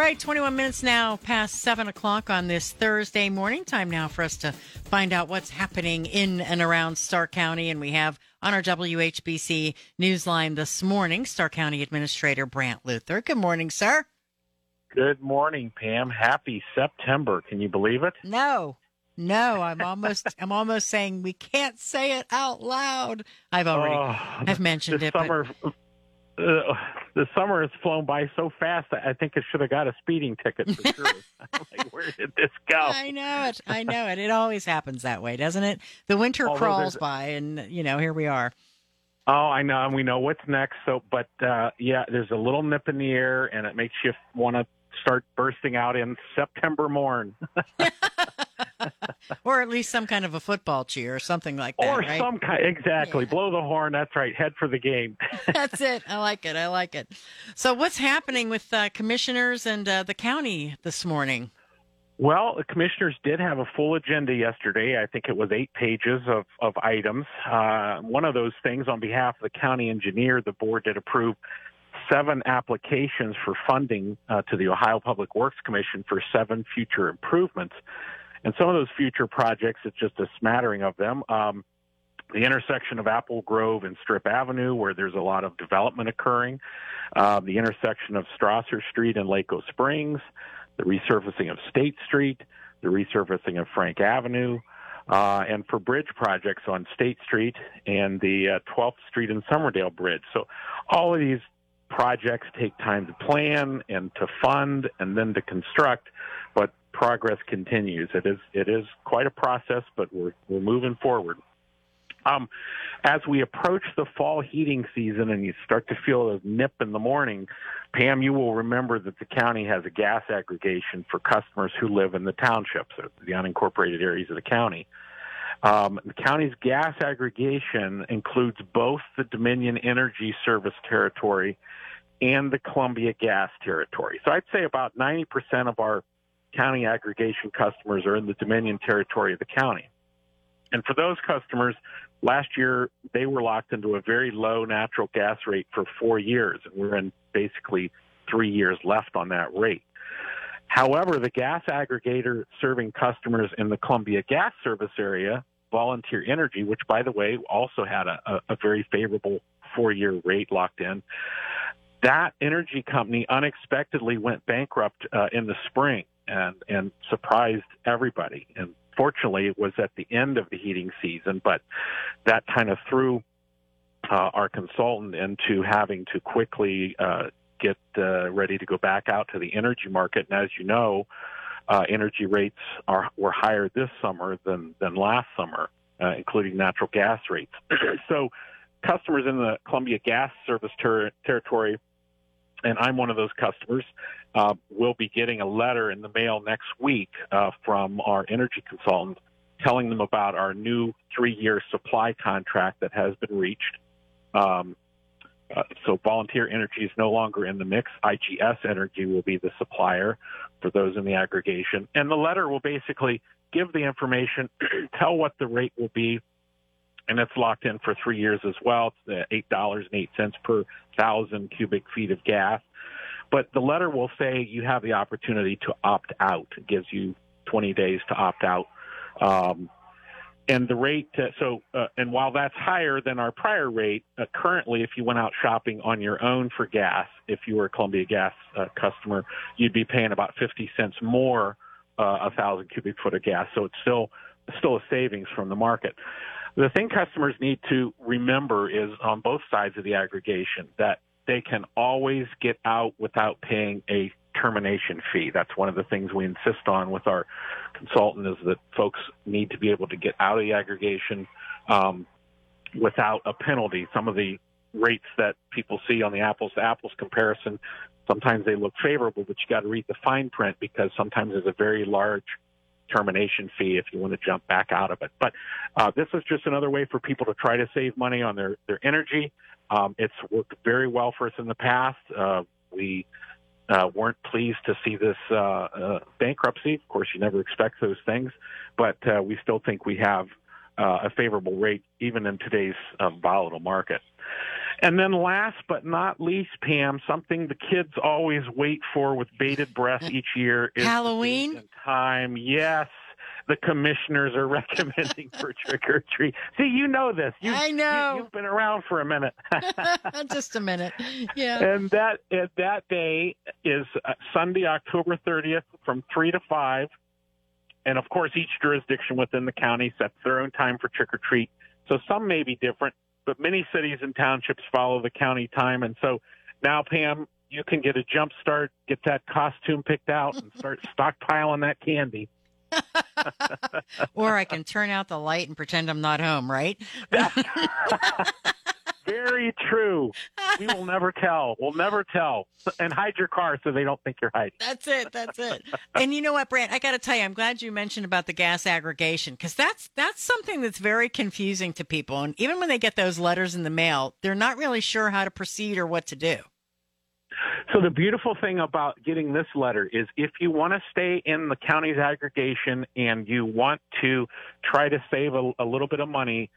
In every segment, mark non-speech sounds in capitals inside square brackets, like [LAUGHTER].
Right, 21 minutes now past 7 o'clock on this Thursday morning. Time now for us to find out what's happening in and around Stark County. And we have on our WHBC Newsline this morning, Stark County Administrator Brant Luther. Good morning, sir. Good morning, Pam. Happy September. Can you believe it? No. No, I'm almost [LAUGHS] I'm almost saying we can't say it out loud. I've already Oh, I've mentioned it. but- uh, the summer has flown by so fast. I think I should have got a speeding ticket for sure. [LAUGHS] I'm like, where did this go? I know it. I know it. It always happens that way, doesn't it? The winter Although crawls by, and you know, here we are. Oh, I know, and we know what's next. So, but uh, yeah, there's a little nip in the air, and it makes you want to start bursting out in September morn, [LAUGHS] [LAUGHS] or at least some kind of a football cheer or something like that. or right? some kind. Exactly, Yeah. blow the horn. That's right. Head for the game. [LAUGHS] [LAUGHS] That's it. I like it. I like it. So, what's happening with uh, commissioners and uh, the county this morning? Well, the commissioners did have a full agenda yesterday. I think it was eight pages of, of items. Uh, one of those things, on behalf of the county engineer, the board did approve seven applications for funding uh, to the Ohio Public Works Commission for seven future improvements. And some of those future projects, it's just a smattering of them. Um, the intersection of Applegrove and Strip Avenue, where there's a lot of development occurring, uh, the intersection of Strausser Street and Laco Springs, the resurfacing of State Street, the resurfacing of Frank Avenue, uh, and for bridge projects on State Street and the uh, 12th Street and Somerdale Bridge. So all of these projects take time to plan and to fund and then to construct, but progress continues. It is it is quite a process, but we're we're moving forward. Um, as we approach the fall heating season and you start to feel a nip in the morning, Pam, you will remember that the county has a gas aggregation for customers who live in the townships, or the unincorporated areas of the county. Um, the county's gas aggregation includes both the Dominion Energy Service territory and the Columbia Gas territory. So I'd say about 90% of our county aggregation customers are in the Dominion territory of the county. And for those customers, last year they were locked into a very low natural gas rate for four years, and we're in basically three years left on that rate. However, the gas aggregator serving customers in the Columbia Gas Service area, Volunteer Energy, which by the way also had a, a, very favorable four year rate locked in, that energy company unexpectedly went bankrupt uh, in the spring and, and surprised everybody. And fortunately, it was at the end of the heating season, but that kind of threw uh, our consultant into having to quickly uh, get uh, ready to go back out to the energy market. And as you know, uh, energy rates are were higher this summer than than last summer, uh, including natural gas rates. [CLEARS THROAT] so, customers in the Columbia Gas Service ter- territory, and I'm one of those customers, uh, will be getting a letter in the mail next week uh, from our energy consultant telling them about our new three-year supply contract that has been reached. Um, uh, so Volunteer Energy is no longer in the mix. IGS Energy will be the supplier for those in the aggregation. And the letter will basically give the information, [CLEARS THROAT] tell what the rate will be, and it's locked in for three years as well. It's the $8.08 per thousand cubic feet of gas. But the letter will say you have the opportunity to opt out. It gives you 20 days to opt out. Um, and the rate, uh, so, uh, and while that's higher than our prior rate, uh, currently, if you went out shopping on your own for gas, if you were a Columbia Gas uh, customer, you'd be paying about 50 cents more uh, a thousand cubic foot of gas. So it's still still a savings from the market. The thing customers need to remember is on both sides of the aggregation that they can always get out without paying a termination fee. That's one of the things we insist on with our consultant is that folks need to be able to get out of the aggregation um, without a penalty. Some of the rates that people see on the apples to apples comparison, sometimes they look favorable, but you got to read the fine print because sometimes there's a very large termination fee if you want to jump back out of it. But uh, this is just another way for people to try to save money on their their energy. Um, it's worked very well for us in the past. Uh, we uh, weren't pleased to see this uh, uh, bankruptcy. Of course, you never expect those things, but uh, we still think we have uh, a favorable rate even in today's uh, volatile market. And then last but not least, Pam, something the kids always wait for with bated breath each year is Halloween time. Yes, the commissioners are [LAUGHS] recommending for trick or treat. See, you know this. You, I know. You, have been around for a minute. [LAUGHS] [LAUGHS] Just a minute. Yeah. And that that day is uh, Sunday, October 30th, from three to five. And of course, each jurisdiction within the county sets their own time for trick or treat. So some may be different, but many cities and townships follow the county time. And so now, Pam, you can get a jump start, get that costume picked out, and start [LAUGHS] stockpiling that candy. [LAUGHS] or I can turn out the light and pretend I'm not home, right? [LAUGHS] Very true. We will [LAUGHS] never tell. We'll never tell. And hide your car so they don't think you're hiding. That's it. That's it. and you know what, Brant? I got to tell you, I'm glad you mentioned about the gas aggregation because that's that's something that's very confusing to people. And even when they get those letters in the mail, they're not really sure how to proceed or what to do. So the beautiful thing about getting this letter is if you want to stay in the county's aggregation and you want to try to save a, a little bit of money,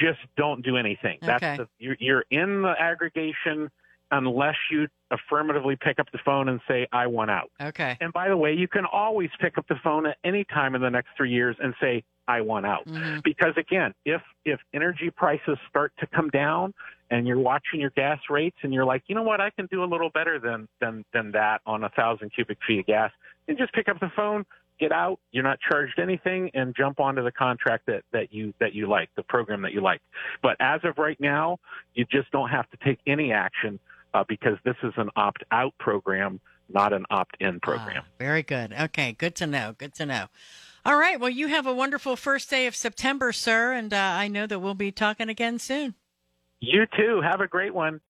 just don't do anything. Okay. That's the, you're, you're in the aggregation unless you affirmatively pick up the phone and say, I want out. Okay. And by the way, you can always pick up the phone at any time in the next three years and say, I want out. Mm-hmm. Because again, if, if energy prices start to come down and you're watching your gas rates and you're like, you know what, I can do a little better than, than, than that on a thousand cubic feet of gas, and just pick up the phone, get out. You're not charged anything, and jump onto the contract that that you that you like, the program that you like. But as of right now, you just don't have to take any action uh, because this is an opt-out program, not an opt-in program. Ah, very good. Okay, good to know. Good to know. All right. Well, you have a wonderful first day of September, sir, and uh, I know that we'll be talking again soon. You too. Have a great one.